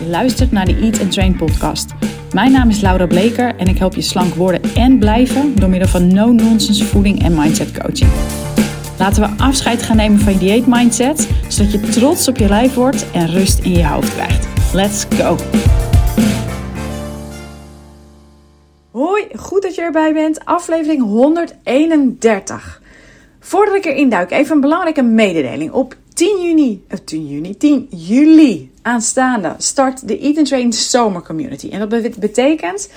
Je luistert naar de Eat and Train podcast. Mijn naam is Laura Bleker en ik help je slank worden en blijven door middel van no-nonsense voeding en mindset coaching. Laten we afscheid gaan nemen van je dieet mindset, zodat je trots op je lijf wordt en rust in je hoofd krijgt. Let's go! Hoi, goed dat je erbij bent. Aflevering 131. Voordat ik erin duik, even een belangrijke mededeling. Op 10 juni, of 10 juni, 10 juli aanstaande start de Eat and Train Zomer Community. En dat betekent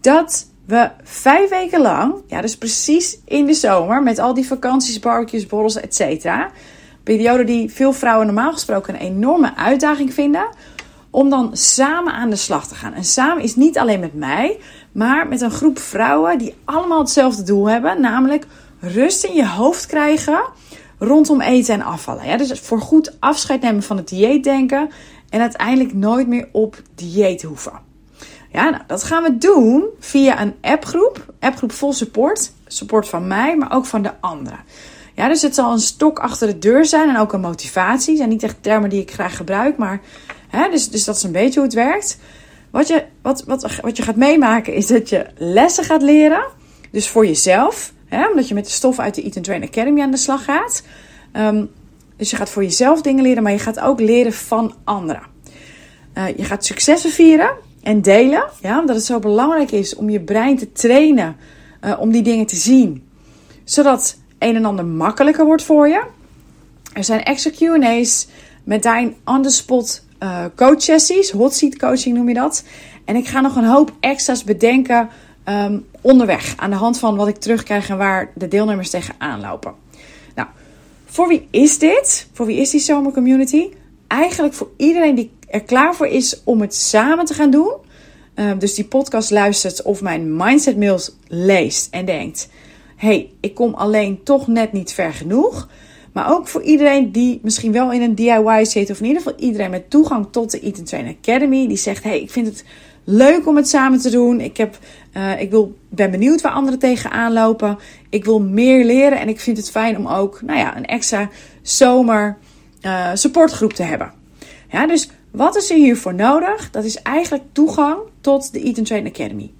dat we vijf weken lang, ja dus precies in de zomer, met al die vakanties, barbecues, borrels, etc. Periode die veel vrouwen normaal gesproken een enorme uitdaging vinden. Om dan samen aan de slag te gaan. En samen is niet alleen met mij, maar met een groep vrouwen die allemaal hetzelfde doel hebben. Namelijk rust in je hoofd krijgen rondom eten en afvallen. Ja, dus voor goed afscheid nemen van het dieetdenken en uiteindelijk nooit meer op dieet hoeven. Ja, nou, dat gaan we doen via een appgroep. Appgroep vol support. Support van mij, maar ook van de anderen. Ja, dus het zal een stok achter de deur zijn en ook een motivatie. Zijn niet echt termen die ik graag gebruik, maar hè, dus, dus dat is een beetje hoe het werkt. Wat je, wat, wat, wat je gaat meemaken is dat je lessen gaat leren. Dus voor jezelf. Hè, omdat je met de stof uit de Eat and Train Academy aan de slag gaat. Ehm, dus je gaat voor jezelf dingen leren, maar je gaat ook leren van anderen. Uh, je gaat successen vieren en delen. Ja, omdat het zo belangrijk is om je brein te trainen. Uh, om die dingen te zien. Zodat een en ander makkelijker wordt voor je. Er zijn extra QA's met daarin on-the-spot uh, coach sessies. Hot seat coaching noem je dat. En ik ga nog een hoop extra's bedenken um, onderweg. Aan de hand van wat ik terugkrijg en waar de deelnemers tegenaan lopen. Nou, voor wie is dit? Voor wie is die zomercommunity? Eigenlijk voor iedereen die er klaar voor is om het samen te gaan doen. Um, dus die podcast luistert of mijn mindset mails leest en denkt: hey, ik kom alleen toch net niet ver genoeg. Maar ook voor iedereen die misschien wel in een DIY zit, of in ieder geval iedereen met toegang tot de Eat Train Academy, die zegt: hey, ik vind het leuk om het samen te doen. Ik, heb, uh, ik wil, ben benieuwd waar anderen tegenaan lopen. Ik wil meer leren en ik vind het fijn om ook nou ja, een extra zomer uh, supportgroep te hebben. Ja, dus wat is er hiervoor nodig? Dat is eigenlijk toegang tot de Eat Train Academy.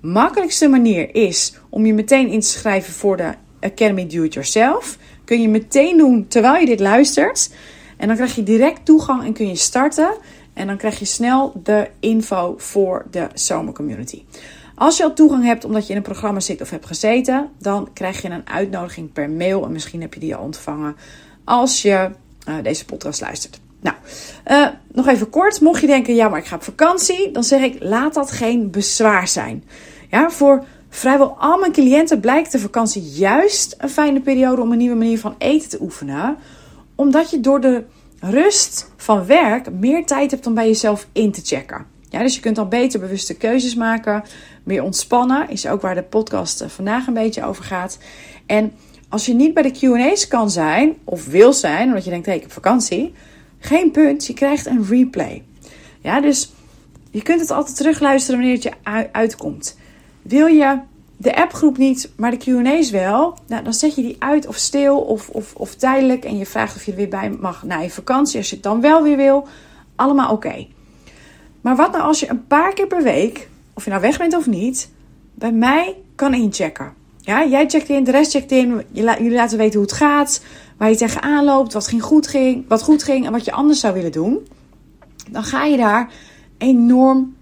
Makkelijkste manier is om je meteen in te schrijven voor de Academy Do It Yourself. Kun je meteen doen terwijl je dit luistert. En dan krijg je direct toegang en kun je starten. En dan krijg je snel de info voor de zomercommunity. Als je al toegang hebt omdat je in een programma zit of hebt gezeten, dan krijg je een uitnodiging per mail. En misschien heb je die al ontvangen als je uh, deze podcast luistert. Nou, uh, nog even kort. Mocht je denken, ja, maar ik ga op vakantie, dan zeg ik, laat dat geen bezwaar zijn. Ja, voor vrijwel al mijn cliënten blijkt de vakantie juist een fijne periode om een nieuwe manier van eten te oefenen. Omdat je door de rust van werk meer tijd hebt om bij jezelf in te checken. Dus je kunt dan beter bewuste keuzes maken, meer ontspannen, is ook waar de podcast eh, vandaag een beetje over gaat. En als je niet bij de Q&A's kan zijn of wil zijn, omdat je denkt, hé, hey, ik heb vakantie, geen punt, je krijgt een replay. Ja, dus je kunt het altijd terugluisteren wanneer het je uitkomt. Wil je de appgroep niet, maar de QA's wel. Nou, dan zet je die uit of stil of, of, of tijdelijk. En je vraagt of je er weer bij mag na je vakantie. Als je het dan wel weer wil. Allemaal oké. Maar wat nou als je een paar keer per week, of je nou weg bent of niet, bij mij kan inchecken. Ja, jij checkt in, de rest checkt in. Jullie laten weten hoe het gaat. Waar je tegenaan loopt. Wat, ging goed ging, wat goed ging en wat je anders zou willen doen. Dan ga je daar enorm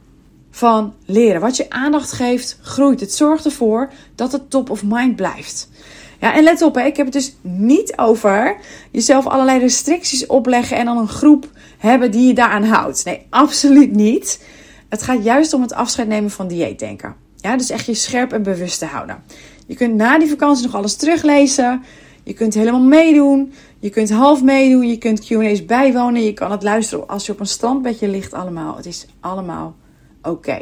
van leren. Wat je aandacht geeft, groeit. Het zorgt ervoor dat het top of mind blijft. Ja, en let op, hè, ik heb het dus niet over jezelf allerlei restricties opleggen en dan een groep hebben die je daaraan houdt. Nee, absoluut niet. Het gaat juist om het afscheid nemen van dieetdenken. Ja, dus echt je scherp en bewust te houden. Je kunt na die vakantie nog alles teruglezen. Je kunt helemaal meedoen. Je kunt half meedoen. Je kunt Q&A's bijwonen. Je kan het luisteren als je op een strandbedje ligt allemaal. Het is allemaal oké.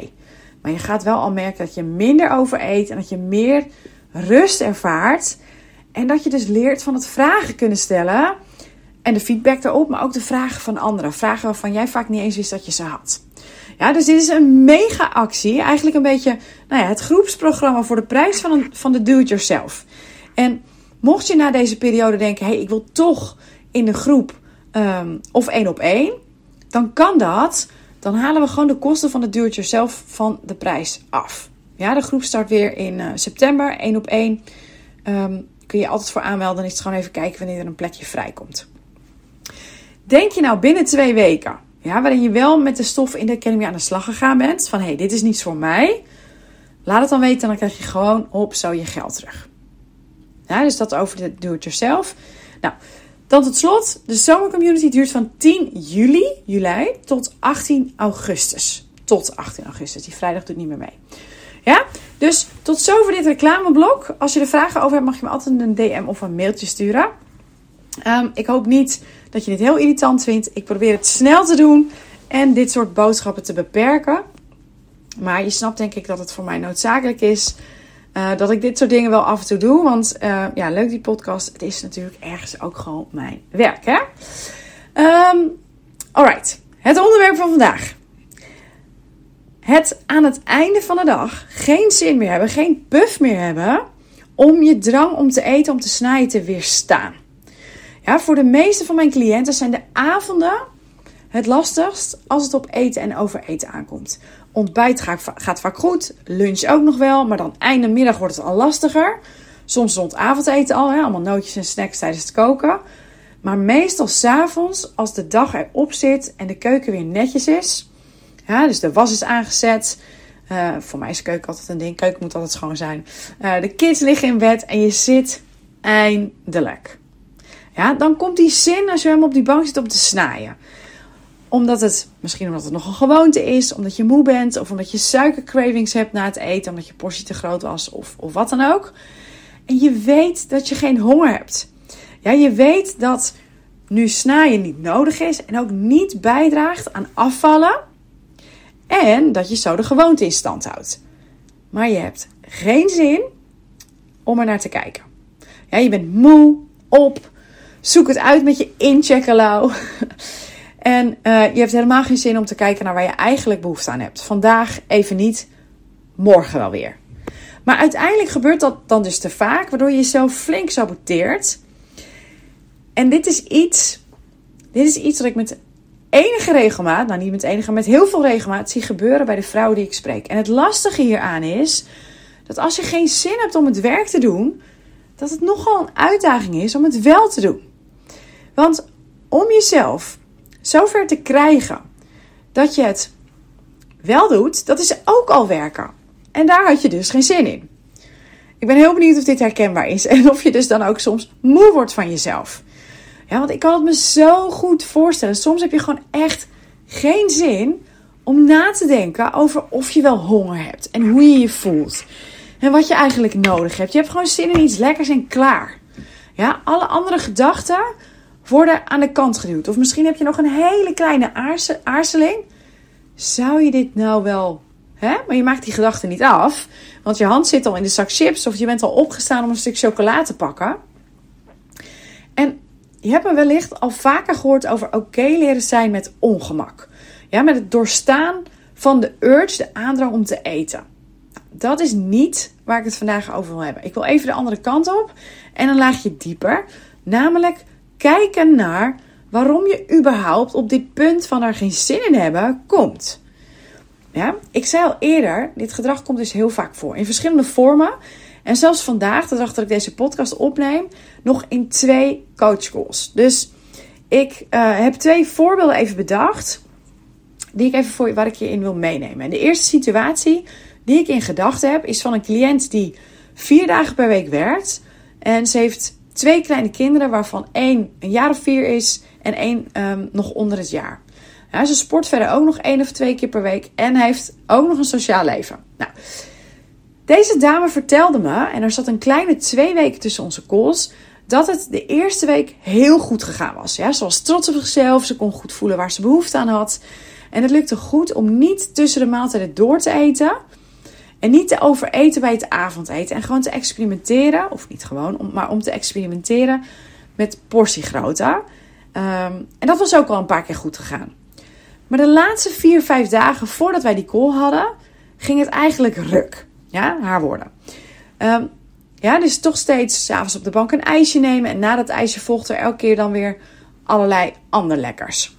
Maar je gaat wel al merken dat je minder overeet en dat je meer rust ervaart. En dat je dus leert van het vragen kunnen stellen. En de feedback daarop, maar ook de vragen van anderen. Vragen waarvan jij vaak niet eens wist dat je ze had. Ja, dus dit is een mega actie. Eigenlijk een beetje nou ja, het groepsprogramma voor de prijs van, een, van de do-it-yourself. En mocht je na deze periode denken: hé, hey, ik wil toch in de groep um, of één op één, dan kan dat dan halen we gewoon de kosten van het do-it-yourself van de prijs af. Ja, de groep start weer in uh, september, 1 op 1. Um, kun je altijd voor aanmelden. Dan is het gewoon even kijken wanneer er een plekje vrijkomt. Denk je nou binnen twee weken, ja, waarin je wel met de stof in de Academy aan de slag gegaan bent, van hé, hey, dit is niets voor mij. Laat het dan weten, dan krijg je gewoon op zo je geld terug. Dus dat over de do-it-yourself. Nou, dan tot slot, de zomercommunity duurt van 10 juli, juli tot 18 augustus. Tot 18 augustus, die vrijdag doet niet meer mee. Ja, dus tot zover dit reclameblok. Als je er vragen over hebt, mag je me altijd een DM of een mailtje sturen. Um, ik hoop niet dat je dit heel irritant vindt. Ik probeer het snel te doen en dit soort boodschappen te beperken. Maar je snapt denk ik dat het voor mij noodzakelijk is uh, dat ik dit soort dingen wel af en toe doe. Want uh, ja, leuk die podcast. Het is natuurlijk ergens ook gewoon mijn werk. Hè? Um, alright, het onderwerp van vandaag. Het aan het einde van de dag geen zin meer hebben, geen puff meer hebben om je drang om te eten, om te snijden te weerstaan. Ja, voor de meeste van mijn cliënten zijn de avonden het lastigst als het op eten en overeten aankomt. Ontbijt gaat, vaak goed, lunch ook nog wel, maar dan einde middag wordt het al lastiger. Soms rond avondeten al, allemaal nootjes en snacks tijdens het koken. Maar meestal s'avonds, als de dag erop zit en de keuken weer netjes is. Ja, dus de was is aangezet. Uh, voor mij is keuken altijd een ding. Keuken moet altijd schoon zijn. Uh, de kids liggen in bed en je zit eindelijk. Ja, dan komt die zin als je hem op die bank zit om te snijden omdat het, misschien omdat het nog een gewoonte is, omdat je moe bent, of omdat je suikercravings hebt na het eten, omdat je portie te groot was, of, of wat dan ook. En je weet dat je geen honger hebt. Ja, je weet dat nu snijden niet nodig is en ook niet bijdraagt aan afvallen. En dat je zo de gewoonte in stand houdt. Maar je hebt geen zin om er naar te kijken. Ja, je bent moe, op, zoek het uit met je incheckerlauw. En uh, je hebt helemaal geen zin om te kijken naar waar je eigenlijk behoefte aan hebt. Vandaag even niet, morgen wel weer. Maar uiteindelijk gebeurt dat dan dus te vaak, waardoor je jezelf flink saboteert. En dit is iets, dit is iets dat ik met enige regelmaat, nou niet met enige, met heel veel regelmaat zie gebeuren bij de vrouwen die ik spreek. En het lastige hieraan is dat als je geen zin hebt om het werk te doen, dat het nogal een uitdaging is om het wel te doen. Want om jezelf zover te krijgen dat je het wel doet, dat is ook al werken. En daar had je dus geen zin in. Ik ben heel benieuwd of dit herkenbaar is en of je dus dan ook soms moe wordt van jezelf. Ja, want ik kan het me zo goed voorstellen. Soms heb je gewoon echt geen zin om na te denken over of je wel honger hebt en hoe je je voelt. En wat je eigenlijk nodig hebt. Je hebt gewoon zin in iets lekkers en klaar. Ja, alle andere gedachten worden aan de kant geduwd. Of misschien heb je nog een hele kleine aarzeling. Zou je dit nou wel. Hè? Maar je maakt die gedachte niet af. Want je hand zit al in de zak chips. Of je bent al opgestaan om een stuk chocola te pakken. En je hebt me wellicht al vaker gehoord over oké leren zijn met ongemak. Ja, met het doorstaan van de urge, de aandrang om te eten. Dat is niet waar ik het vandaag over wil hebben. Ik wil even de andere kant op en een laagje dieper. Namelijk kijken naar waarom je überhaupt op dit punt van er geen zin in hebben komt. Ja, ik zei al eerder, dit gedrag komt dus heel vaak voor in verschillende vormen. En zelfs vandaag, de dag dat ik deze podcast opneem, nog in twee coachcalls. Dus ik uh, heb twee voorbeelden even bedacht, die ik even voor je, waar ik je in wil meenemen. En de eerste situatie die ik in gedachten heb, is van een cliënt die vier dagen per week werkt. En ze heeft twee kleine kinderen, waarvan één een jaar of vier is en één um, nog onder het jaar. Ja, ze sport verder ook nog één of twee keer per week en heeft ook nog een sociaal leven. Nou, deze dame vertelde me, en er zat een kleine twee weken tussen onze calls, dat het de eerste week heel goed gegaan was. Ja, ze was trots op zichzelf, ze kon goed voelen waar ze behoefte aan had. En het lukte goed om niet tussen de maaltijden door te eten. En niet te overeten bij het avondeten. En gewoon te experimenteren. Of niet gewoon, maar om te experimenteren met portiegrootte. Um, en dat was ook al een paar keer goed gegaan. Maar de laatste vier, vijf dagen voordat wij die call hadden, ging het eigenlijk ruk. Ja, haar woorden. Um, ja, dus toch steeds s'avonds op de bank een ijsje nemen. En na dat ijsje volgt er elke keer dan weer allerlei ander lekkers.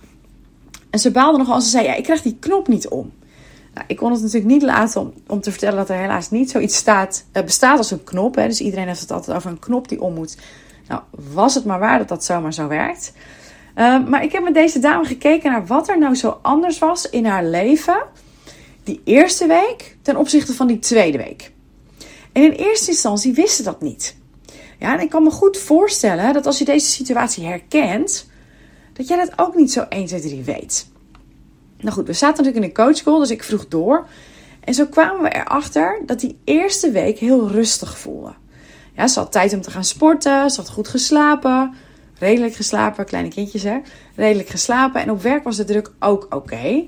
En ze baalde nogal. Ze zei, ja, ik krijg die knop niet om. Nou, ik kon het natuurlijk niet laten om, om te vertellen dat er helaas niet zoiets staat, uh, bestaat als een knop. Hè. Dus iedereen heeft het altijd over een knop die om moet. Nou, was het maar waar dat dat zomaar zo werkt. Uh, maar ik heb met deze dame gekeken naar wat er nou zo anders was in haar leven. Die eerste week ten opzichte van die tweede week. En in eerste instantie wist ze dat niet. Ja, en ik kan me goed voorstellen dat als je deze situatie herkent, dat jij dat ook niet zo 1, 2, 3 weet. Nou goed, we zaten natuurlijk in een coachcall, dus ik vroeg door. En zo kwamen we erachter dat die eerste week heel rustig voelde. Ja, ze had tijd om te gaan sporten, ze had goed geslapen. Redelijk geslapen, kleine kindjes hè. Redelijk geslapen. En op werk was de druk ook oké.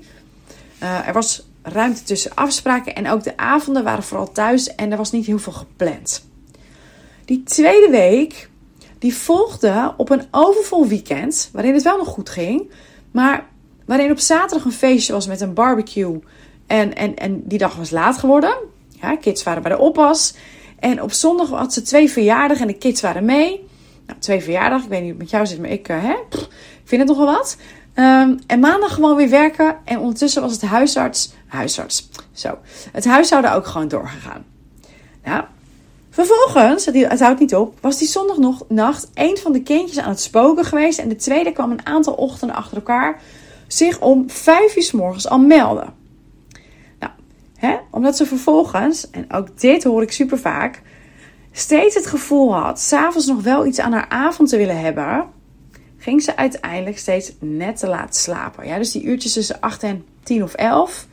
Uh, er was ruimte tussen afspraken en ook de avonden waren vooral thuis en er was niet heel veel gepland. Die tweede week, die volgde op een overvol weekend, waarin het wel nog goed ging, maar waarin op zaterdag een feestje was met een barbecue en, en, en die dag was laat geworden. Ja, kids waren bij de oppas. En op zondag had ze twee verjaardagen en de kids waren mee. Nou, twee verjaardag, ik weet niet hoe het met jou zit, maar ik, uh, hè, vind het nog wel wat. Um, en maandag gewoon weer werken. En ondertussen was het huisarts, huisarts, zo, het huishouden ook gewoon doorgegaan. Nou, vervolgens, het houdt niet op, was die zondag nog nacht een van de kindjes aan het spoken geweest. En de tweede kwam een aantal ochtenden achter elkaar zich om vijf uur s morgens al melden. Nou, hè, omdat ze vervolgens, en ook dit hoor ik super vaak, steeds het gevoel had s'avonds nog wel iets aan haar avond te willen hebben, ging ze uiteindelijk steeds net te laat slapen. Ja, dus die uurtjes tussen 8 en 10 of 11,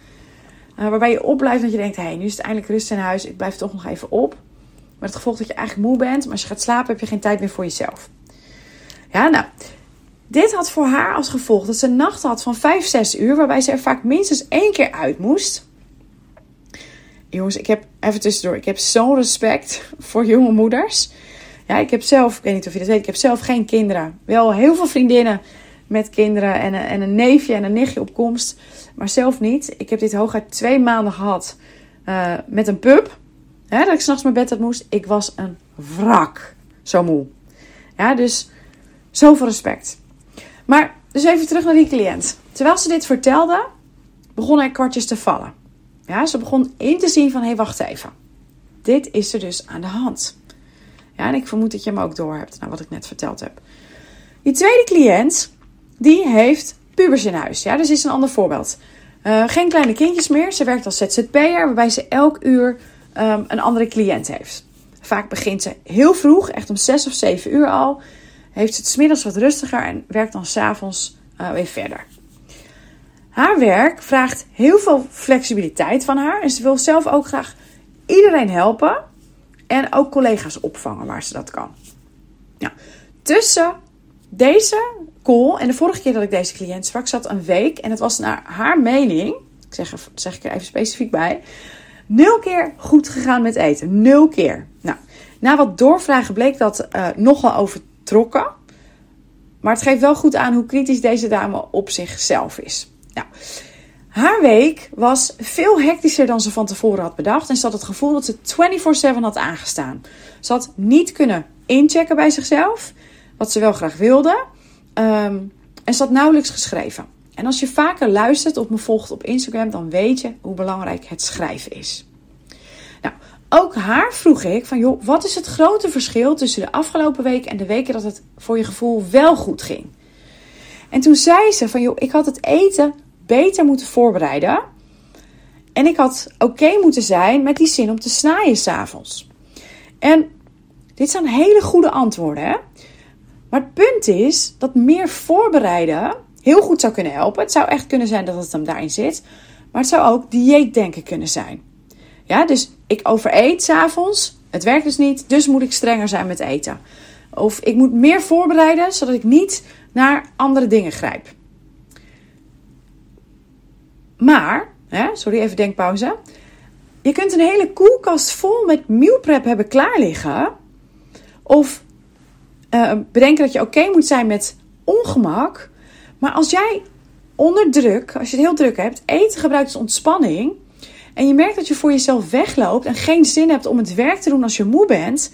uh, waarbij je opblijft dat je denkt, hé, hey, nu is het eindelijk rust in huis, ik blijf toch nog even op. Met het gevolg dat je eigenlijk moe bent, maar als je gaat slapen heb je geen tijd meer voor jezelf. Ja, nou, dit had voor haar als gevolg dat ze nachten had van 5, 6 uur, waarbij ze er vaak minstens één keer uit moest. Jongens, ik heb even tussendoor, ik heb zo'n respect voor jonge moeders. Ja, ik heb zelf, ik weet niet of je dat weet, ik heb zelf geen kinderen. Wel heel veel vriendinnen met kinderen en een, en een neefje en een nichtje op komst. Maar zelf niet. Ik heb dit hooguit twee maanden gehad uh, met een pup. Hè, dat ik s'nachts mijn bed uit moest. Ik was een wrak. Zo moe. Ja, dus zoveel respect. Maar dus even terug naar die cliënt. Terwijl ze dit vertelde, begonnen er kwartjes te vallen. Ja, ze begon in te zien van, hé, hey, wacht even. Dit is er dus aan de hand. Ja, en ik vermoed dat je hem ook door hebt, nou, wat ik net verteld heb. Die tweede cliënt, die heeft pubers in huis. Ja, dus is een ander voorbeeld. Uh, geen kleine kindjes meer. Ze werkt als ZZP'er, waarbij ze elk uur um, een andere cliënt heeft. Vaak begint ze heel vroeg, echt om 6 of 7 uur al heeft het smiddags wat rustiger en werkt dan s'avonds uh, weer verder. Haar werk vraagt heel veel flexibiliteit van haar en ze wil zelf ook graag iedereen helpen en ook collega's opvangen waar ze dat kan. Nou, tussen deze call en de vorige keer dat ik deze cliënt sprak, zat een week en het was naar haar mening, ik zeg, zeg ik er even specifiek bij, nul keer goed gegaan met eten. Nul keer. Nou, na wat doorvragen bleek dat uh, nogal over trokken. Maar het geeft wel goed aan hoe kritisch deze dame op zichzelf is. Nou, haar week was veel hectischer dan ze van tevoren had bedacht. En ze had het gevoel dat ze 24-7 had aangestaan. Ze had niet kunnen inchecken bij zichzelf, wat ze wel graag wilde. Um, en ze had nauwelijks geschreven. En als je vaker luistert of me volgt op Instagram, dan weet je hoe belangrijk het schrijven is ook haar vroeg ik van, joh, wat is het grote verschil tussen de afgelopen week en de weken dat het voor je gevoel wel goed ging? En toen zei ze van, joh, ik had het eten beter moeten voorbereiden. En ik had oké moeten zijn met die zin om te snijden s'avonds. En dit zijn hele goede antwoorden, hè? Maar het punt is dat meer voorbereiden heel goed zou kunnen helpen. Het zou echt kunnen zijn dat het hem daarin zit. Maar het zou ook dieetdenken kunnen zijn. Ja, dus ik overeet s'avonds. Het werkt dus niet, dus moet ik strenger zijn met eten. Of ik moet meer voorbereiden, zodat ik niet naar andere dingen grijp. Maar, hè, sorry, even denkpauze. Je kunt een hele koelkast vol met meal prep hebben klaar liggen. Of uh, bedenken dat je oké moet zijn met ongemak. Maar als jij onder druk, als je het heel druk hebt, eten gebruikt als ontspanning en je merkt dat je voor jezelf wegloopt en geen zin hebt om het werk te doen als je moe bent,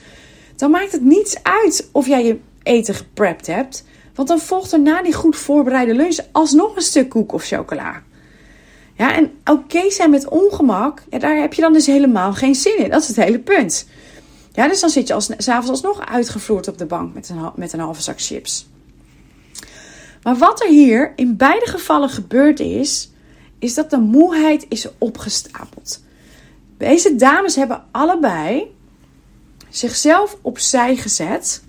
dan maakt het niets uit of jij je eten geprept hebt. Want dan volgt er na die goed voorbereide lunch alsnog een stuk koek of chocola. Ja, en oké zijn met ongemak, ja, daar heb je dan dus helemaal geen zin in. Dat is het hele punt. Ja, dus dan zit je als, s'avonds alsnog uitgevloerd op de bank met een, met een halve zak chips. Maar wat er hier in beide gevallen gebeurd is, is dat de moeheid is opgestapeld. Deze dames hebben allebei zichzelf opzij gezet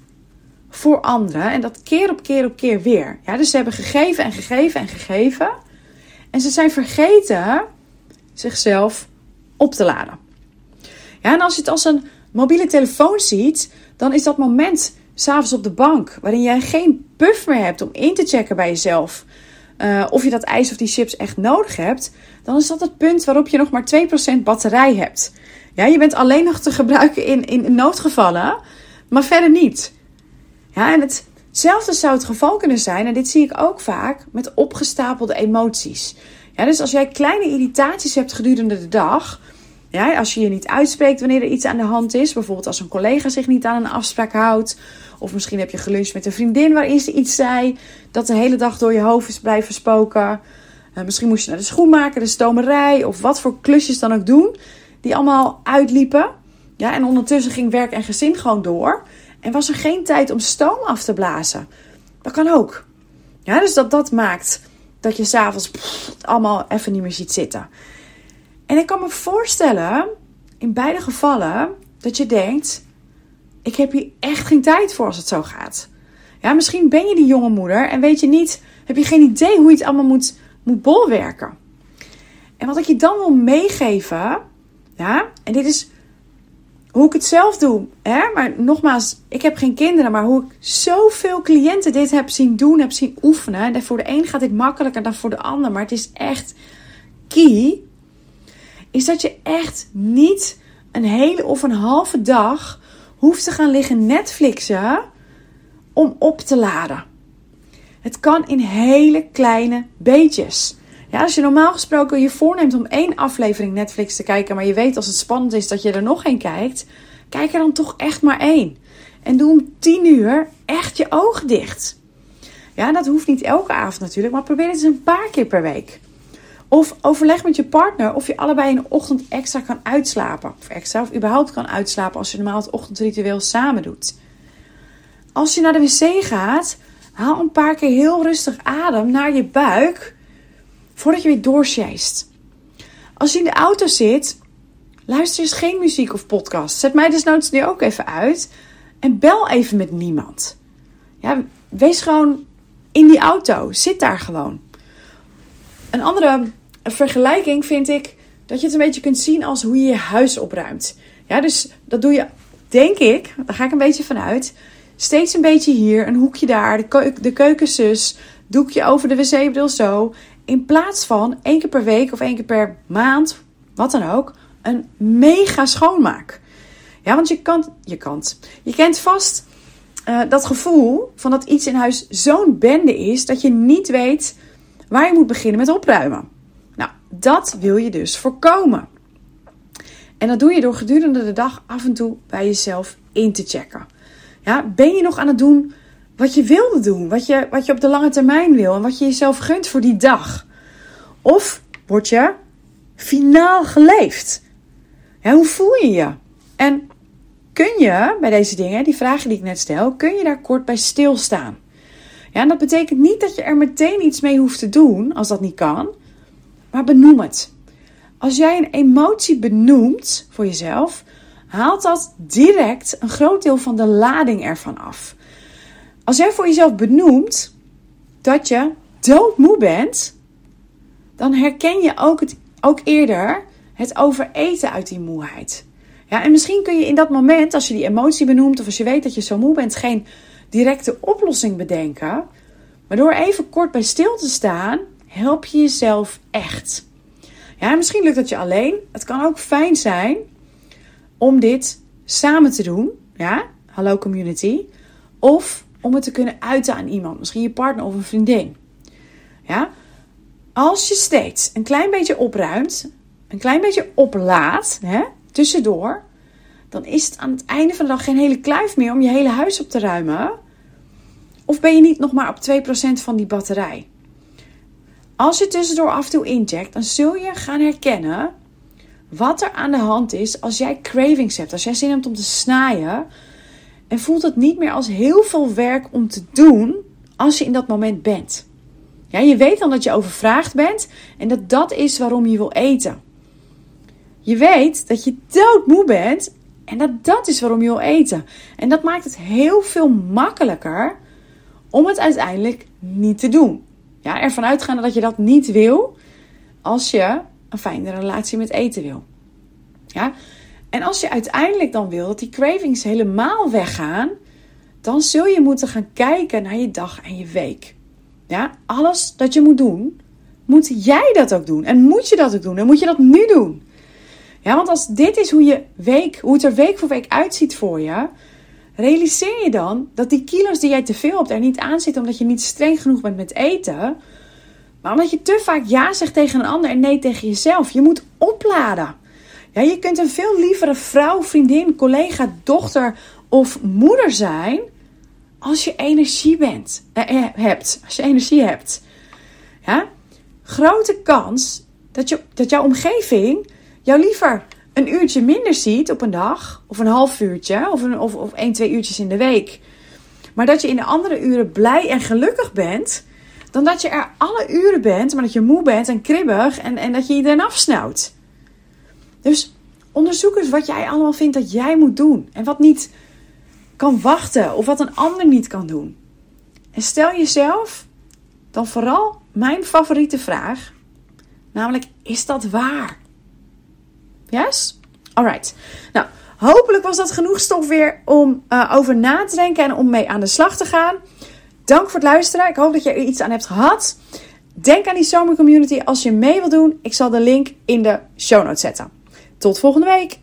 voor anderen. En dat keer op keer op keer weer. Ja, dus ze hebben gegeven en gegeven en gegeven. En ze zijn vergeten zichzelf op te laden. Ja, en als je het als een mobiele telefoon ziet, dan is dat moment s'avonds op de bank, waarin jij geen puff meer hebt om in te checken bij jezelf. Uh, of je dat ijs of die chips echt nodig hebt, dan is dat het punt waarop je nog maar 2% batterij hebt. Ja, je bent alleen nog te gebruiken in, in noodgevallen, maar verder niet. Ja, en hetzelfde zou het geval kunnen zijn, en dit zie ik ook vaak, met opgestapelde emoties. Ja, dus als jij kleine irritaties hebt gedurende de dag, ja, als je je niet uitspreekt wanneer er iets aan de hand is, bijvoorbeeld als een collega zich niet aan een afspraak houdt, of misschien heb je geluncht met een vriendin waarin ze iets zei dat de hele dag door je hoofd is blijven spoken. Uh, misschien moest je naar de schoenmaker, de stomerij of wat voor klusjes dan ook doen, die allemaal uitliepen. Ja, en ondertussen ging werk en gezin gewoon door. En was er geen tijd om stoom af te blazen. Dat kan ook. Ja, dus dat, dat maakt dat je s'avonds allemaal even niet meer ziet zitten. En ik kan me voorstellen, in beide gevallen, dat je denkt: ik heb hier echt geen tijd voor als het zo gaat. Ja, misschien ben je die jonge moeder en weet je niet, heb je geen idee hoe je het allemaal moet, moet bolwerken. En wat ik je dan wil meegeven, ja, en dit is hoe ik het zelf doe. Hè? Maar nogmaals, ik heb geen kinderen, maar hoe ik zoveel cliënten dit heb zien doen, heb zien oefenen. En voor de een gaat dit makkelijker dan voor de ander, maar het is echt key. Is dat je echt niet een hele of een halve dag hoeft te gaan liggen Netflixen om op te laden. Het kan in hele kleine beetjes. Ja, als je normaal gesproken je voorneemt om één aflevering Netflix te kijken, maar je weet als het spannend is dat je er nog één kijkt, kijk er dan toch echt maar één. En doe om 10 uur echt je ogen dicht. Ja, dat hoeft niet elke avond natuurlijk, maar probeer het eens een paar keer per week. Of overleg met je partner of je allebei de ochtend extra kan uitslapen. Of extra, of überhaupt kan uitslapen als je normaal het ochtendritueel samen doet. Als je naar de wc gaat, haal een paar keer heel rustig adem naar je buik voordat je weer doorsjeest. Als je in de auto zit, luister eens geen muziek of podcast. Zet mij dus noods nu ook even uit en bel even met niemand. Ja, wees gewoon in die auto. Zit daar gewoon. Een andere vergelijking vind ik dat je het een beetje kunt zien als hoe je je huis opruimt. Ja, dus dat doe je, denk ik, daar ga ik een beetje vanuit. Steeds een beetje hier, een hoekje daar, de, keuken, de doekje over de wc-bril zo. In plaats van één keer per week of één keer per maand, wat dan ook, een mega schoonmaak. Ja, want je kan, je kan, je kent vast uh, dat gevoel van dat iets in huis zo'n bende is dat je niet weet waar je moet beginnen met opruimen. Dat wil je dus voorkomen. En dat doe je door gedurende de dag af en toe bij jezelf in te checken. Ja, ben je nog aan het doen wat je wilde doen, wat je, wat je op de lange termijn wil en wat je jezelf gunt voor die dag? Of word je finaal geleefd? Ja, hoe voel je je? En kun je bij deze dingen, die vragen die ik net stel, kun je daar kort bij stilstaan? Ja, en dat betekent niet dat je er meteen iets mee hoeft te doen als dat niet kan, maar benoem het. Als jij een emotie benoemt voor jezelf, haalt dat direct een groot deel van de lading ervan af. Als jij voor jezelf benoemt dat je doodmoe bent, dan herken je ook, het, ook eerder het overeten uit die moeheid. Ja, en misschien kun je in dat moment, als je die emotie benoemt of als je weet dat je zo moe bent, geen directe oplossing bedenken. Maar door even kort bij stil te staan, help je jezelf echt. Ja, misschien lukt dat je alleen. Het kan ook fijn zijn om dit samen te doen. Ja, hallo community. Of om het te kunnen uiten aan iemand. Misschien je partner of een vriendin. Ja, als je steeds een klein beetje opruimt, een klein beetje oplaat, hè, tussendoor, dan is het aan het einde van de dag geen hele kluif meer om je hele huis op te ruimen. Of ben je niet nog maar op 2% van die batterij? Als je tussendoor af en toe inject, dan zul je gaan herkennen wat er aan de hand is als jij cravings hebt. Als jij zin hebt om te snijden en voelt het niet meer als heel veel werk om te doen als je in dat moment bent. Ja, je weet dan dat je overvraagd bent en dat dat is waarom je wil eten. Je weet dat je doodmoe bent en dat dat is waarom je wil eten. En dat maakt het heel veel makkelijker om het uiteindelijk niet te doen. Ja, ervan uitgaande dat je dat niet wil als je een fijne relatie met eten wil. Ja? En als je uiteindelijk dan wil dat die cravings helemaal weggaan, dan zul je moeten gaan kijken naar je dag en je week. Ja, alles dat je moet doen, moet jij dat ook doen. En moet je dat ook doen. En moet je dat nu doen. Ja, want als dit is hoe, je week, hoe het er week voor week uitziet voor je, realiseer je dan dat die kilo's die jij te veel hebt er niet aan zitten omdat je niet streng genoeg bent met eten. Maar omdat je te vaak ja zegt tegen een ander en nee tegen jezelf. Je moet opladen. Ja, je kunt een veel lievere vrouw, vriendin, collega, dochter of moeder zijn als je energie bent, eh, eh, hebt. Als je energie hebt. Ja? Grote kans dat, je, dat jouw omgeving jou liever een uurtje minder ziet op een dag, of een half uurtje, of, of, of één, twee uurtjes in de week. Maar dat je in de andere uren blij en gelukkig bent, dan dat je er alle uren bent, maar dat je moe bent en kribbig en, en dat je iedereen afsnauwt. Dus onderzoek eens wat jij allemaal vindt dat jij moet doen en wat niet kan wachten of wat een ander niet kan doen. En stel jezelf dan vooral mijn favoriete vraag, namelijk: is dat waar? Yes? Alright. Nou, hopelijk was dat genoeg stof weer om uh, over na te denken en om mee aan de slag te gaan. Dank voor het luisteren. Ik hoop dat je er iets aan hebt gehad. Denk aan die zomercommunity als je mee wilt doen. Ik zal de link in de show notes zetten. Tot volgende week.